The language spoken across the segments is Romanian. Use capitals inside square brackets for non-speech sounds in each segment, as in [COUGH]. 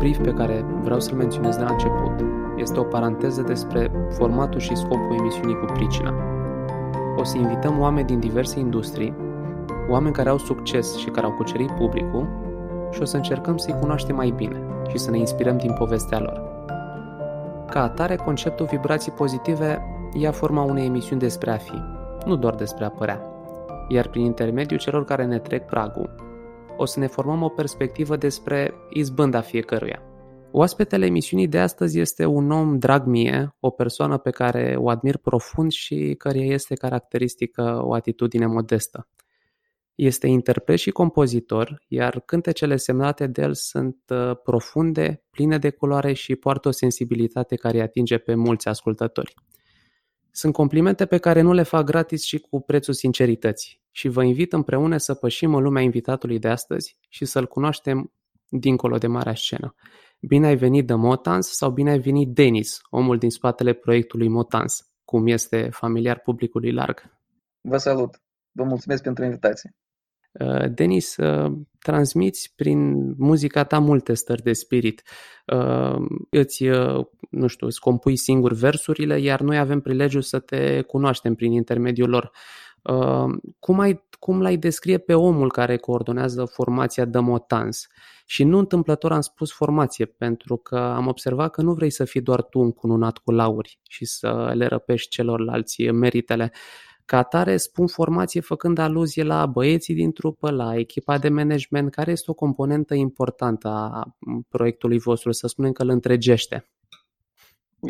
Un brief pe care vreau să-l menționez de la început este o paranteză despre formatul și scopul emisiunii cu pricina. O să invităm oameni din diverse industrii, oameni care au succes și care au cucerit publicul și o să încercăm să-i cunoaștem mai bine și să ne inspirăm din povestea lor. Ca atare, conceptul vibrații pozitive ia forma unei emisiuni despre a fi, nu doar despre a părea. Iar prin intermediul celor care ne trec pragul, o să ne formăm o perspectivă despre izbânda fiecăruia. Oaspetele emisiunii de astăzi este un om drag mie, o persoană pe care o admir profund și căreia este caracteristică o atitudine modestă. Este interpret și compozitor, iar cântecele semnate de el sunt uh, profunde, pline de culoare și poartă o sensibilitate care îi atinge pe mulți ascultători. Sunt complimente pe care nu le fac gratis și cu prețul sincerității și vă invit împreună să pășim în lumea invitatului de astăzi și să-l cunoaștem dincolo de marea scenă. Bine ai venit de Motans sau bine ai venit Denis, omul din spatele proiectului Motans, cum este familiar publicului larg. Vă salut! Vă mulțumesc pentru invitație! Uh, Denis, uh, transmiți prin muzica ta multe stări de spirit. Uh, îți, nu știu, îți compui singur versurile, iar noi avem prilejul să te cunoaștem prin intermediul lor. Cum, ai, cum l-ai descrie pe omul care coordonează formația Dămotans? Și nu întâmplător am spus formație, pentru că am observat că nu vrei să fii doar tu încununat cu lauri și să le răpești celorlalți meritele. Ca atare spun formație făcând aluzie la băieții din trupă, la echipa de management, care este o componentă importantă a proiectului vostru, să spunem că îl întregește.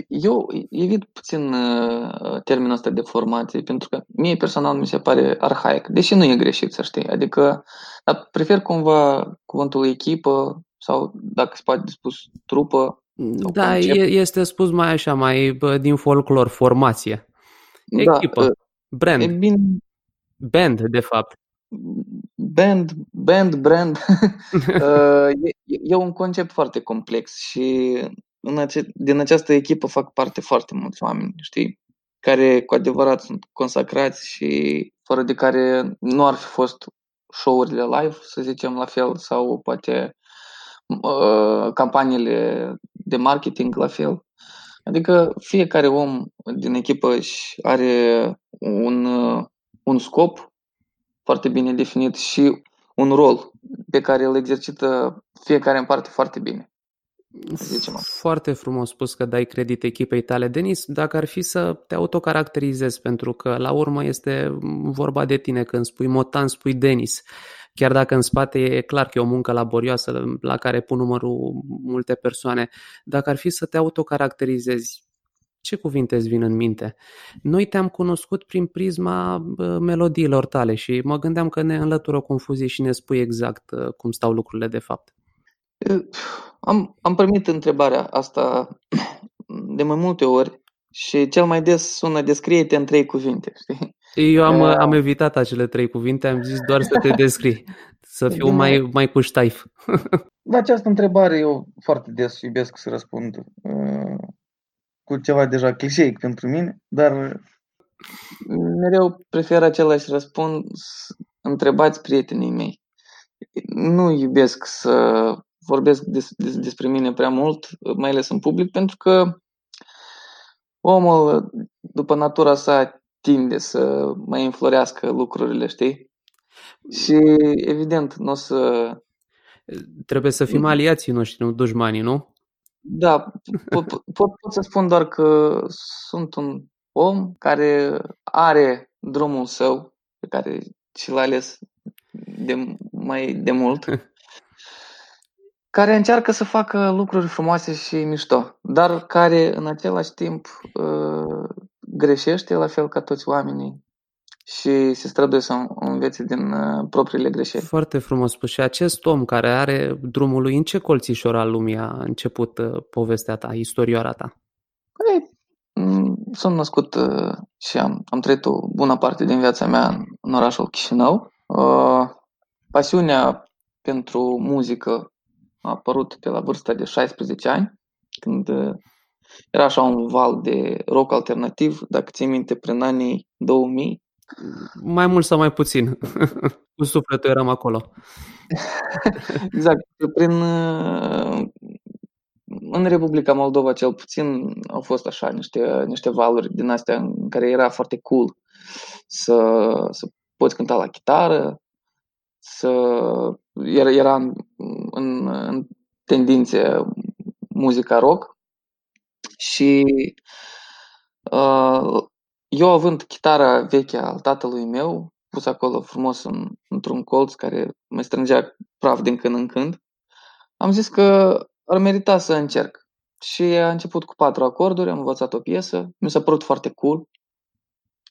Eu evit puțin uh, termenul ăsta de formație, pentru că mie personal mi se pare arhaic, deși nu e greșit, să știi. Adică dar prefer cumva cuvântul echipă sau, dacă se poate spus, trupă. Da, concept. este spus mai așa, mai din folclor, formație. Da, echipă. Da, Brand. E bine, Band, de fapt. Band, band, brand. [LAUGHS] [LAUGHS] Uh, e, e un concept foarte complex și în ace- din această echipă fac parte foarte mulți oameni, știi? Care cu adevărat sunt consacrați și fără de care nu ar fi fost show-urile live, să zicem la fel, sau poate uh, campaniile de marketing la fel. Adică fiecare om din echipă are un, un scop foarte bine definit și un rol pe care îl exercită fiecare în parte foarte bine. Foarte frumos spus că dai credit echipei tale, Denis. Dacă ar fi să te autocaracterizezi, pentru că la urmă este vorba de tine când spui Motan, spui Denis. Chiar dacă în spate e clar că e o muncă laborioasă la care pun numărul multe persoane, dacă ar fi să te autocaracterizezi, ce cuvinte îți vin în minte? Noi te-am cunoscut prin prisma melodiilor tale și mă gândeam că ne înlătură o confuzie și ne spui exact uh, cum stau lucrurile de fapt. Am, am primit întrebarea asta de mai multe ori și cel mai des sună descrie-te în trei cuvinte, știi? Eu am, uh, am evitat acele trei cuvinte, am zis doar să te [LAUGHS] descrii, să fiu Bine. mai, mai cu ștaif. La această întrebare eu foarte des iubesc să răspund uh, cu ceva deja clișeic pentru mine, dar mereu prefer același răspuns, întrebați prietenii mei. Nu iubesc să vorbesc des, des, despre mine prea mult, mai ales în public, pentru că omul, după natura sa, tinde să mai înflorească lucrurile, știi? Și evident, nu o să... Trebuie să fim aliații noștri, nu dușmanii, nu? Da, pot, pot, pot să spun doar că sunt un om care are drumul său, pe care și l-a ales de, mai de mult, [LAUGHS] care încearcă să facă lucruri frumoase și mișto, dar care în același timp uh, greșește la fel ca toți oamenii și se străduie să învețe din uh, propriile greșeli. Foarte frumos spus. Și acest om care are drumul lui, în ce colțișor al lumii a început uh, povestea ta, istorioara ta? Păi, sunt născut uh, și am, am trăit o bună parte din viața mea în, în orașul Chișinău. Uh, pasiunea pentru muzică a apărut pe la vârsta de 16 ani, când uh, era așa un val de rock alternativ, dacă ții minte, prin anii 2000, mai mult sau mai puțin. [LAUGHS] Cu sufletul eram acolo. [LAUGHS] exact. Prin, în Republica Moldova, cel puțin, au fost așa niște, niște valuri din astea în care era foarte cool să, să poți cânta la chitară, să era, era în, în, în tendințe muzica rock și uh, eu având chitara veche al tatălui meu, pus acolo frumos în, într-un colț care mă strângea praf din când în când, am zis că ar merita să încerc. Și a început cu patru acorduri, am învățat o piesă, mi s-a părut foarte cool,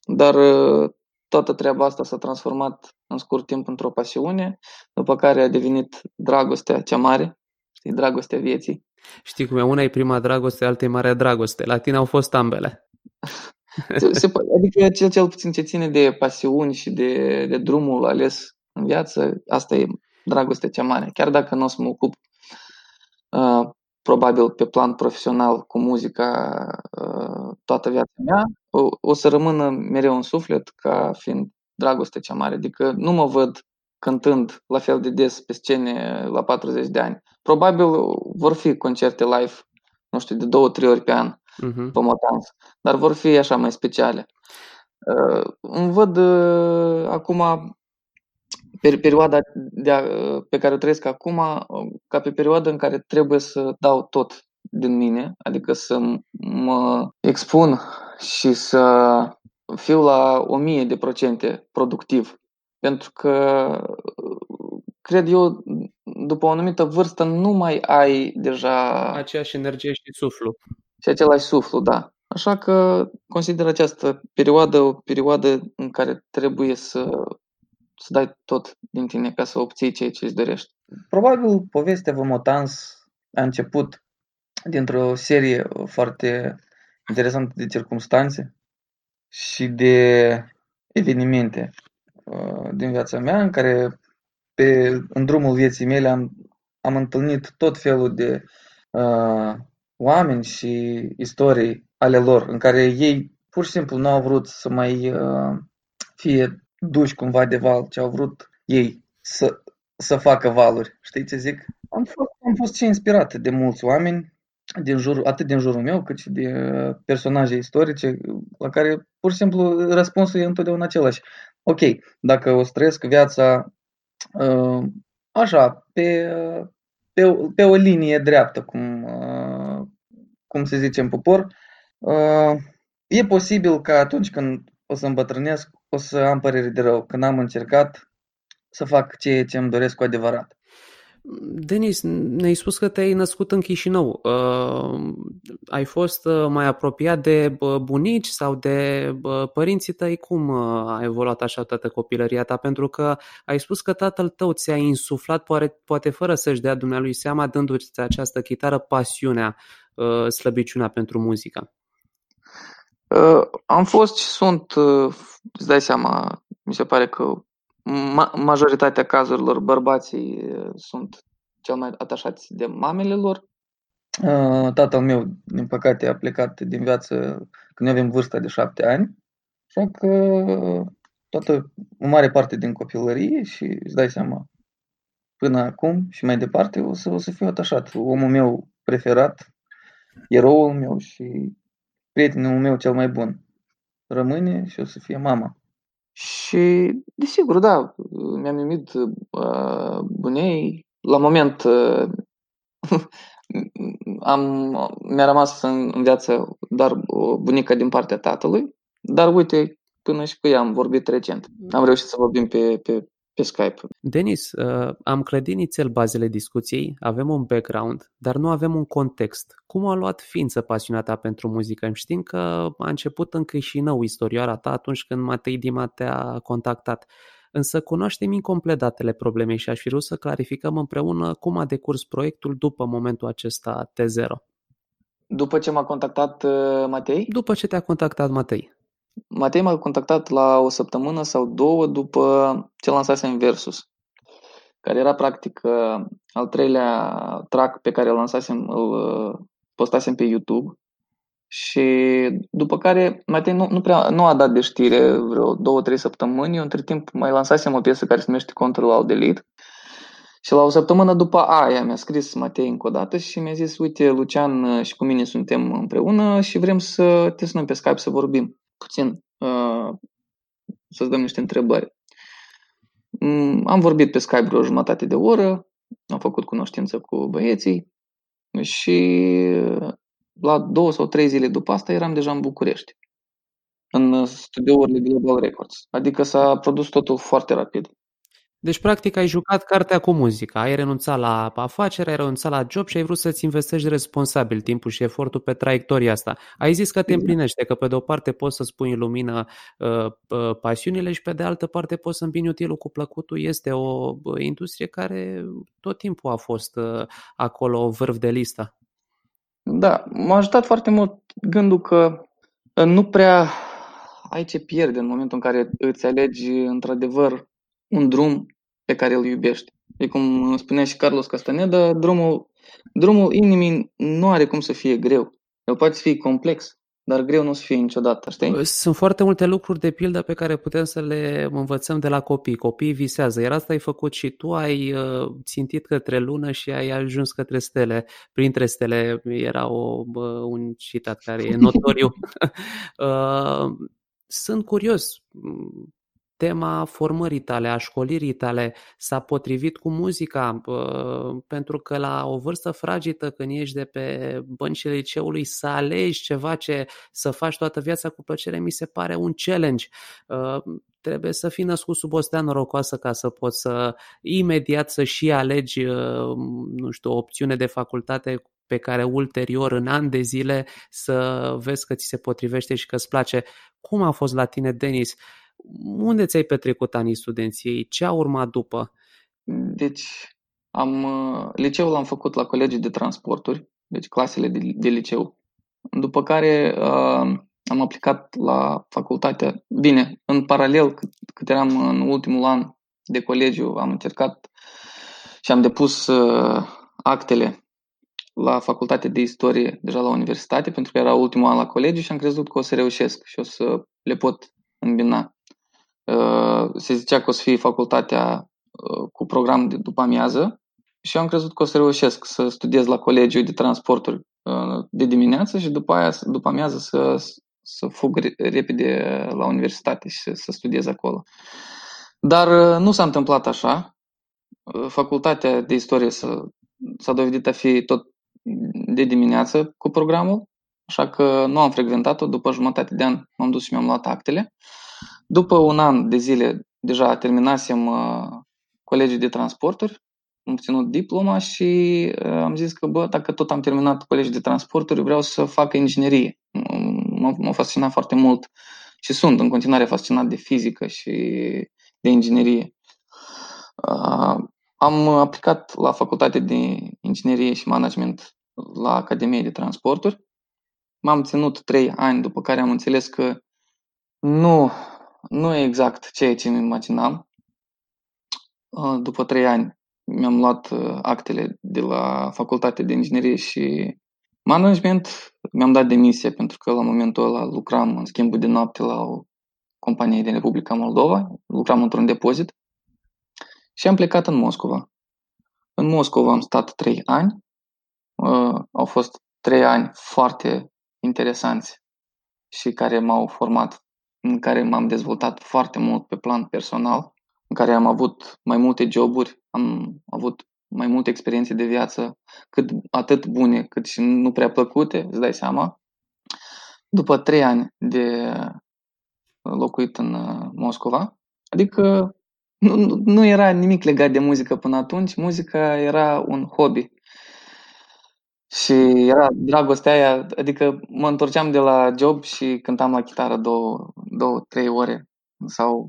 dar uh, toată treaba asta s-a transformat în scurt timp într-o pasiune, după care a devenit dragostea cea mare, știi, dragostea vieții. Știi cum e, una e prima dragoste, alta e marea dragoste. La tine au fost ambele. Se, adică cel, cel puțin ce ține de pasiuni și de, de drumul ales în viață, asta e dragostea cea mare. Chiar dacă nu o să mă ocup uh, probabil pe plan profesional cu muzica uh, toată viața mea, o, o să rămână mereu în suflet ca fiind dragostea cea mare. Adică nu mă văd cântând la fel de des pe scene la 40 de ani. Probabil vor fi concerte live, nu știu, de două, trei ori pe an uh-huh. pe Motans, dar vor fi așa mai speciale. Uh, îmi văd uh, acum perioada de a, pe care o trăiesc acum ca pe perioada în care trebuie să dau tot din mine, adică să mă expun și să fiu la o mie de procente productiv. Pentru că cred eu, după o anumită vârstă, nu mai ai deja... Aceeași energie și suflu. Și același suflu, da. Așa că consider această perioadă o perioadă în care trebuie să să dai tot din tine ca să obții ceea ce îți dorești. Probabil povestea Vomotans a început dintr-o serie foarte interesantă de circunstanțe și de evenimente uh, din viața mea în care pe, în drumul vieții mele am, am întâlnit tot felul de uh, oameni și istorii ale lor în care ei pur și simplu nu au vrut să mai uh, fie duși cumva de val, ce au vrut ei să, să facă valuri. Știi ce zic? Am fost, am fost și inspirat de mulți oameni, din jur, atât din jurul meu, cât și de uh, personaje istorice, la care pur și simplu răspunsul e întotdeauna același. Ok, dacă o trăiesc viața uh, așa, pe, pe, pe o linie dreaptă, cum, uh, cum se zice în popor, e posibil că atunci când o să îmbătrânesc, o să am părere de rău când am încercat să fac ceea ce îmi doresc cu adevărat. Denis, ne-ai spus că te-ai născut în Chișinău. Uh, ai fost uh, mai apropiat de bunici sau de părinții tăi? Cum uh, a evoluat așa toată copilăria ta? Pentru că ai spus că tatăl tău ți-a insuflat, poate, poate fără să-și dea dumnealui seama, dându-ți această chitară, pasiunea, uh, slăbiciunea pentru muzică. Uh, am fost și sunt, uh, îți dai seama, mi se pare că ma- majoritatea cazurilor bărbații uh, sunt cel mai atașați de mamele lor. Tatăl meu, din păcate, a plecat din viață când avem vârsta de șapte ani, așa că toată, o mare parte din copilărie și îți dai seama, până acum și mai departe o să, o să fiu atașat. Omul meu preferat, eroul meu și prietenul meu cel mai bun rămâne și o să fie mama. Și, desigur, da, mi-am numit uh, bunei. La moment uh, [LAUGHS] am, mi-a rămas în, în viață doar bunica din partea tatălui, dar uite, până și cu ea am vorbit recent. Am reușit să vorbim pe, pe, pe Skype. Denis, uh, am clădit nițel bazele discuției, avem un background, dar nu avem un context. Cum a luat ființă pasiunea ta pentru muzică? Știm că a început în Chișinău istorioara ta atunci când Matei Dima te-a contactat. Însă cunoaștem incomplet datele problemei și aș fi vrut să clarificăm împreună cum a decurs proiectul după momentul acesta T0. După ce m-a contactat uh, Matei? După ce te-a contactat Matei. Matei m-a contactat la o săptămână sau două după ce lansasem Versus, care era practic uh, al treilea track pe care îl lansasem, îl uh, postasem pe YouTube Și după care Matei nu, nu, prea, nu a dat de știre vreo două, trei săptămâni. Eu între timp mai lansasem o piesă care se numește Control Alt Delete. Și la o săptămână după aia mi-a scris Matei încă o dată și mi-a zis, uite, Lucian și cu mine suntem împreună și vrem să te sunăm pe Skype să vorbim puțin, uh, să-ți dăm niște întrebări. Mm, am vorbit pe Skype vreo jumătate de oră, am făcut cunoștință cu băieții și la două sau trei zile după asta eram deja în București, în studiourile Global Records. Adică s-a produs totul foarte rapid. Deci, practic, ai jucat cartea cu muzica, ai renunțat la afacere, ai renunțat la job și ai vrut să-ți investești responsabil timpul și efortul pe traiectoria asta. Ai zis că te exact. împlinește, că pe de o parte poți să spui în lumină uh, uh, pasiunile și pe de altă parte poți să îmbini utilul cu plăcutul. Este o uh, industrie care tot timpul a fost uh, acolo vârf de listă. Da, m-a ajutat foarte mult gândul că uh, nu prea ai ce pierde în momentul în care îți alegi într-adevăr un drum pe care îl iubești. E cum spunea și Carlos Castaneda, drumul, drumul inimii nu are cum să fie greu. El poate fi complex, dar greu nu o să fie niciodată, știi? Sunt foarte multe lucruri de pildă pe care putem să le învățăm de la copii. Copiii visează, iar asta ai făcut și tu, ai uh, țintit către lună și ai ajuns către stele. Printre stele era o, un citat care e notoriu. Uh, [LAUGHS] sunt curios tema formării tale, a școlirii tale s-a potrivit cu muzica, pentru că la o vârstă fragită, când ești de pe băncile liceului, să alegi ceva ce să faci toată viața cu plăcere, mi se pare un challenge. Trebuie să fii născut sub o stea norocoasă ca să poți să imediat să și alegi, nu știu, o opțiune de facultate pe care ulterior, în ani de zile, să vezi că ți se potrivește și că îți place. Cum a fost la tine, Denis? Unde ți-ai petrecut anii studenției? Ce a urmat după? Deci, am, uh, liceul l-am făcut la colegii de transporturi, deci clasele de, de liceu. După care uh, am aplicat la facultatea. Bine, în paralel, cât, cât eram în ultimul an de colegiu, am încercat și am depus uh, actele la facultatea de istorie deja la universitate, pentru că era ultimul an la colegiu și am crezut că o să reușesc și o să le pot îmbina. Uh, se zicea că o să fie facultatea uh, cu program de după amiază și eu am crezut că o să reușesc să studiez la colegiul de transporturi uh, de dimineață și după aia, după amiază, să, să fug repede la universitate și să, să studiez acolo. Dar nu s-a întâmplat așa. Facultatea de istorie s-a, s-a dovedit a fi tot de dimineață cu programul, așa că nu am frecventat-o. După jumătate de an m-am dus și mi-am luat actele. După un an de zile, deja terminasem uh, colegiul de transporturi, am obținut diploma și uh, am zis că, bă, dacă tot am terminat colegiul de transporturi, vreau să fac inginerie. M-a, m-a fascinat foarte mult și sunt în continuare fascinat de fizică și de inginerie. Uh, am aplicat la facultate de inginerie și management la Academie de Transporturi. M-am ținut trei ani, după care am înțeles că nu nu e exact ceea ce îmi imaginam. Uh, după trei ani mi-am luat uh, actele de la Facultatea de Inginerie și Management. Mi-am dat demisia pentru că la momentul ăla lucram în schimbul de noapte la o companie din Republica Moldova. Lucram într-un depozit și am plecat în Moscova. În Moscova am stat trei ani. Uh, au fost trei ani foarte interesanți și care m-au format în care m-am dezvoltat foarte mult pe plan personal, în care am avut mai multe joburi, am avut mai multe experiențe de viață, cât, atât bune cât și nu prea plăcute, îți dai seama. După trei ani de locuit în uh, Moscova, adică nu, nu era nimic legat de muzică până atunci, muzica era un hobby. Și era dragostea aia, adică mă întorceam de la job și cântam la chitară două, două trei ore. Sau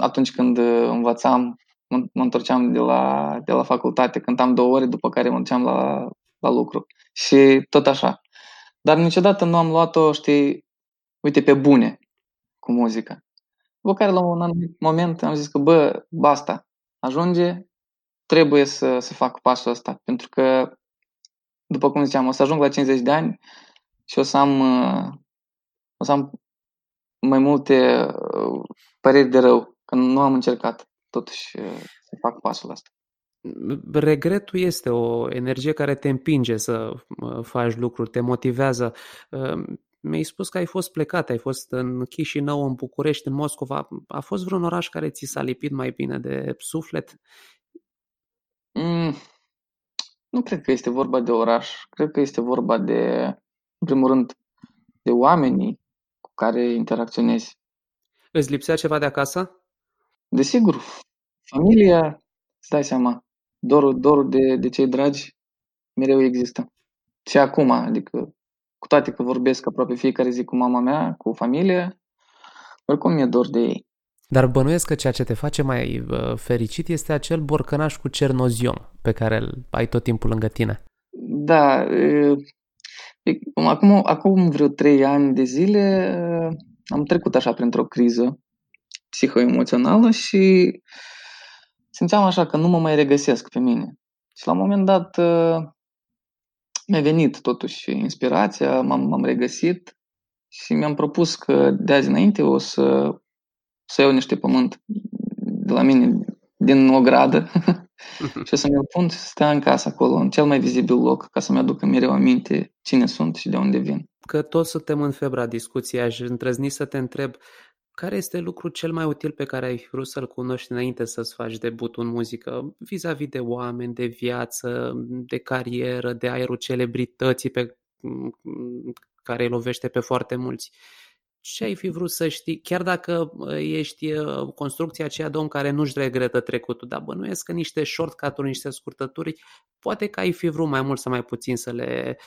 atunci când învățam, mă, mă întorceam de la, de la facultate, cântam două ore, după care mă duceam la, la lucru. Și tot așa. Dar niciodată nu am luat-o, știi, uite, pe bune cu muzica. După care la un anumit moment am zis că, bă, basta, ajunge, trebuie să, să fac pasul ăsta. Pentru că după cum ziceam, o să ajung la 50 de ani, și o să am, uh, o să am mai multe uh, păreri de rău că nu am încercat totuși uh, să fac pasul ăsta. Regretul este o energie care te împinge să faci lucruri, te motivează. Mi-ai spus că ai fost plecat, ai fost în Chișinău, în București, în Moscova. A fost vreun oraș care ți s-a lipit mai bine de suflet? Mm, nu cred că este vorba de oraș. Cred că este vorba de, în primul rând, de oamenii cu care interacționezi. Îți lipsea ceva de acasă? Desigur. Familia, îți dai seama, dorul, dorul de, de cei dragi mereu există. Și acum, adică cu toate că vorbesc aproape fiecare zi cu mama mea, cu familia, oricum mi-e dor de ei. Dar bănuiesc că ceea ce te face mai uh, fericit este acel borcănaș cu cernoziom pe care îl ai tot timpul lângă tine. Da, acum, acum vreo trei ani de zile am trecut așa printr-o criză psihoemoțională și simțeam așa că nu mă mai regăsesc pe mine. Și la un moment dat mi-a venit totuși inspirația, m-am, m-am regăsit și mi-am propus că de azi înainte o să, să iau niște pământ de la mine din o gradă [LAUGHS] și o să mi-l pun să stea în casă acolo, în cel mai vizibil loc, ca să-mi aducă mereu aminte cine sunt și de unde vin. Că toți suntem în febra discuției, aș îndrăzni să te întreb care este lucrul cel mai util pe care ai vrut să-l cunoști înainte să-ți faci debutul în muzică, vis-a-vis de oameni, de viață, de carieră, de aerul celebrității pe care îi lovește pe foarte mulți? Ce ai fi vrut să știi, chiar dacă ești construcția aceea de om care nu-și regretă trecutul, dar bănuiesc că niște shortcut-uri, niște scurtături, poate că ai fi vrut mai mult sau mai puțin să le,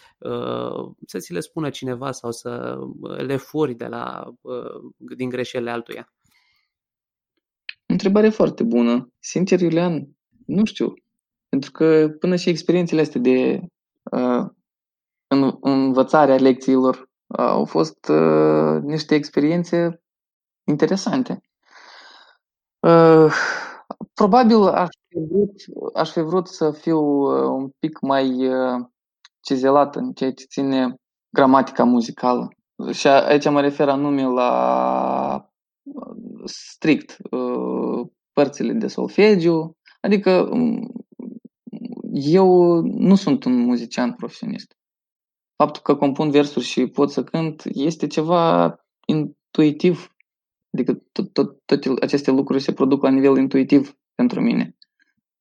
să ți le spună cineva sau să le furi de la, din greșelile altuia. Întrebare foarte bună. Sincer, Iulian, nu știu. Pentru că până și experiențele astea de uh, în, învățarea lecțiilor au fost uh, niște experiențe interesante. Uh, probabil aș fi, vrut, aș fi vrut să fiu uh, un pic mai uh, cizelat în ceea ce ține gramatica muzicală. Și aici mă refer anume la uh, strict uh, părțile de solfegiu, adică um, eu nu sunt un muzician profesionist faptul că compun versuri și pot să cânt este ceva intuitiv. Adică tot, tot, toate aceste lucruri se produc la nivel intuitiv pentru mine.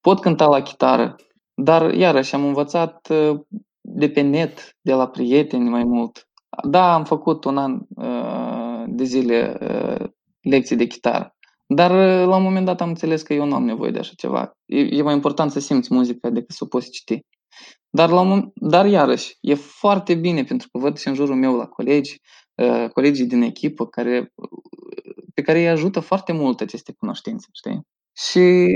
Pot cânta la chitară, dar iarăși am învățat uh, de pe net, de la prieteni mai mult. Da, am făcut un an uh, de zile uh, lecții de chitară, dar uh, la un moment dat am înțeles că eu nu am nevoie de așa ceva. E, e mai important să simți muzica decât să o poți citi. Dar, la un, dar iarăși, e foarte bine pentru că văd și în jurul meu la colegi, uh, colegii din echipă care, pe care îi ajută foarte mult aceste cunoștințe, știi? Și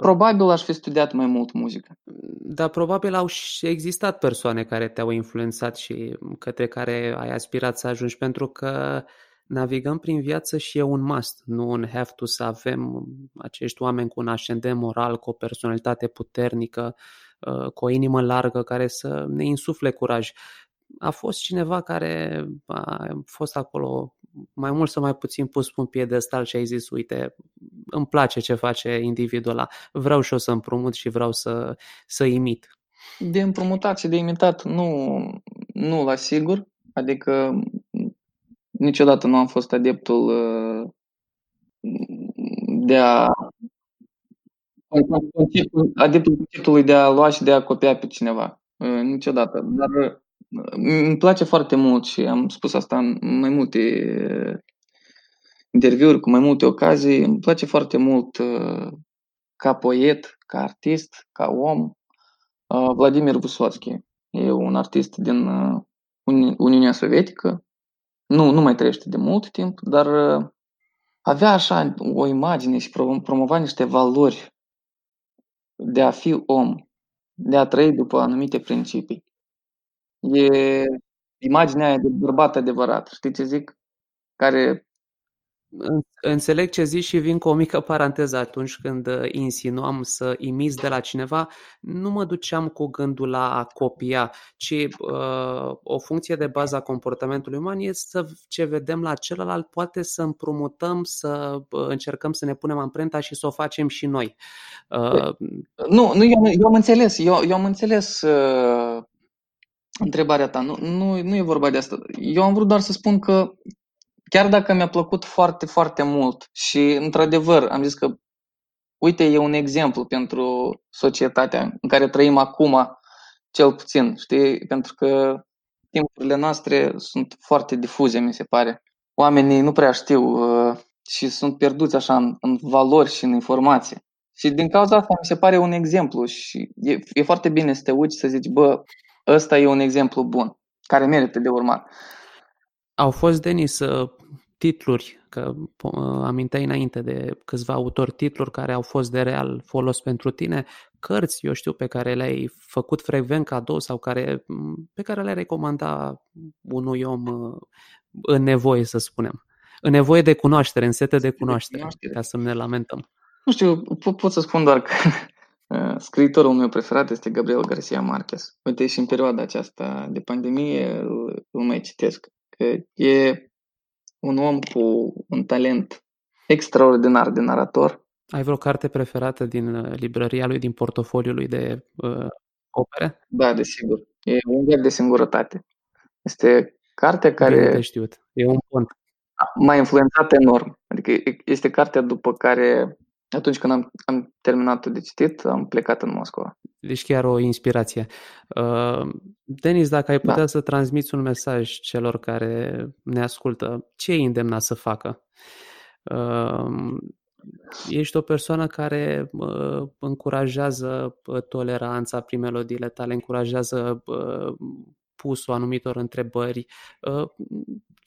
probabil aș fi studiat mai mult muzică. Dar probabil au și existat persoane care te-au influențat și către care ai aspirat să ajungi, pentru că navigăm prin viață și e un must, nu un have to să avem acești oameni cu un ascendent moral, cu o personalitate puternică, Uh, cu o inimă largă care să ne insufle curaj. A fost cineva care a fost acolo mai mult sau mai puțin pus pe un piedestal și ai zis, uite, îmi place ce face individul ăla, vreau și eu să împrumut și vreau să, să imit. De împrumutat și de imitat nu, nu la sigur, adică niciodată nu am fost adeptul uh, de a conceptul, adeptul conceptului de a lua și de a copia pe cineva. Uh, niciodată. Dar uh, îmi place foarte mult și am spus asta în mai multe uh, interviuri, cu mai multe ocazii. Îmi place foarte mult ca poet, ca artist, ca om, Vladimir Vysotsky. E un artist din Uniunea Sovietică. Nu, nu mai trăiește de mult timp, dar avea așa o imagine și promova niște valori de a fi om, de a trăi după anumite principii. E imaginea aia de bărbat adevărat, știi ce zic? Care Înțeleg ce zici și vin cu o mică paranteză atunci când uh, insinuam să imiți de la cineva, nu mă duceam cu gândul la a copia, ci uh, o funcție de bază a comportamentului uman este să ce vedem la celălalt, poate să împrumutăm, să uh, încercăm să ne punem amprenta și să o facem și noi. Uh, nu, nu eu, eu am înțeles, eu, eu am înțeles uh, întrebarea ta. Nu, nu, nu e vorba de asta. Eu am vrut doar să spun că chiar dacă mi-a plăcut foarte, foarte mult și, într-adevăr, am zis că, uite, e un exemplu pentru societatea în care trăim acum, cel puțin, știi? Pentru că timpurile noastre sunt foarte difuze, mi se pare. Oamenii nu prea știu uh, și sunt pierduți așa în, în valori și în informație. Și din cauza asta mi se pare un exemplu și e, e foarte bine să te uiți să zici, bă, ăsta e un exemplu bun, care merită de urmat. Au fost, Denis, uh, titluri, că uh, aminteai înainte de câțiva autori titluri care au fost de real folos pentru tine, cărți, eu știu, pe care le-ai făcut frecvent cadou sau care, pe care le-ai recomanda unui om uh, în nevoie, să spunem. În nevoie de cunoaștere, în sete de cunoaștere, ca să nu ne lamentăm. Nu știu, pot să spun doar că [LAUGHS] scriitorul meu preferat este Gabriel Garcia Marquez. Uite, și în perioada aceasta de pandemie îl, îl mai citesc. Că e un om cu un talent extraordinar de narator. Ai vreo carte preferată din uh, librăria lui, din portofoliul lui de uh, opere? Da, desigur. E un veac de singurătate. Este cartea care... Bine de știut. E un pont. M-a influențat enorm. Adică este cartea după care atunci când am, am terminat de citit, am plecat în Moscova. Deci chiar o inspirație. Uh, Denis, dacă ai putea da. să transmiți un mesaj celor care ne ascultă, ce îi îndemna să facă? Uh, ești o persoană care uh, încurajează uh, toleranța prin melodiile tale, încurajează uh, pusul anumitor întrebări. Uh,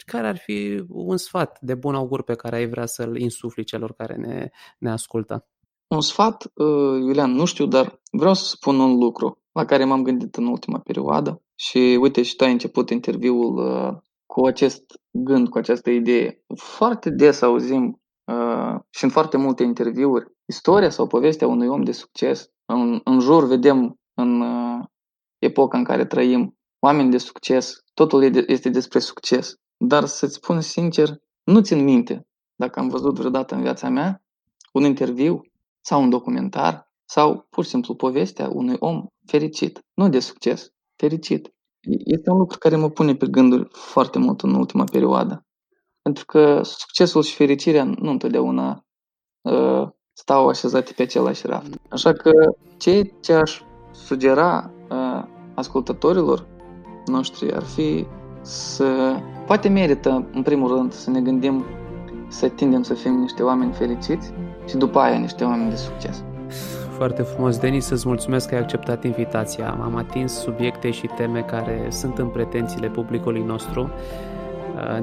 care ar fi un sfat de bun augur pe care ai vrea să-l insufli celor care ne, ne ascultă? Un sfat, uh, Iulian, nu știu, dar vreau să spun un lucru la care m-am gândit în ultima perioadă și uite și tu ai început interviul uh, cu acest gând, cu această idee. Foarte des auzim uh, și în foarte multe interviuri istoria sau povestea unui om de succes. În, în jur vedem în epoca în care trăim oameni de succes, totul este despre succes. Dar să-ți spun sincer, nu țin minte dacă am văzut vreodată în viața mea un interviu sau un documentar sau pur și simplu povestea unui om fericit, nu de succes, fericit. Este un lucru care mă pune pe gânduri foarte mult în ultima perioadă. Pentru că succesul și fericirea nu întotdeauna uh, stau așezate pe același raft. Așa că ce, ce aș sugera uh, ascultătorilor noștri ar fi să Poate merită, în primul rând, să ne gândim să tindem să fim niște oameni fericiți și după aia niște oameni de succes. Foarte frumos, Denis, să-ți mulțumesc că ai acceptat invitația. Am atins subiecte și teme care sunt în pretențiile publicului nostru.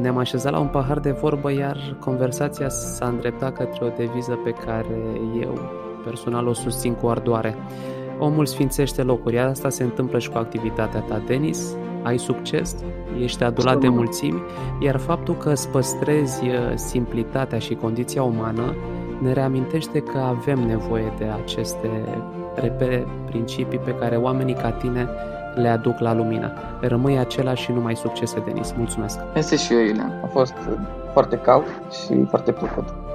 Ne-am așezat la un pahar de vorbă, iar conversația s-a îndreptat către o deviză pe care eu personal o susțin cu ardoare. Omul sfințește locuri, asta se întâmplă și cu activitatea ta, Denis ai succes, ești adulat de mulțimi, iar faptul că îți păstrezi uh, simplitatea și condiția umană ne reamintește că avem nevoie de aceste repere, principii pe care oamenii ca tine le aduc la lumină. Rămâi același și numai succese, Denis. Mulțumesc! Este și eu, Iulian. A fost foarte cald și foarte plăcut.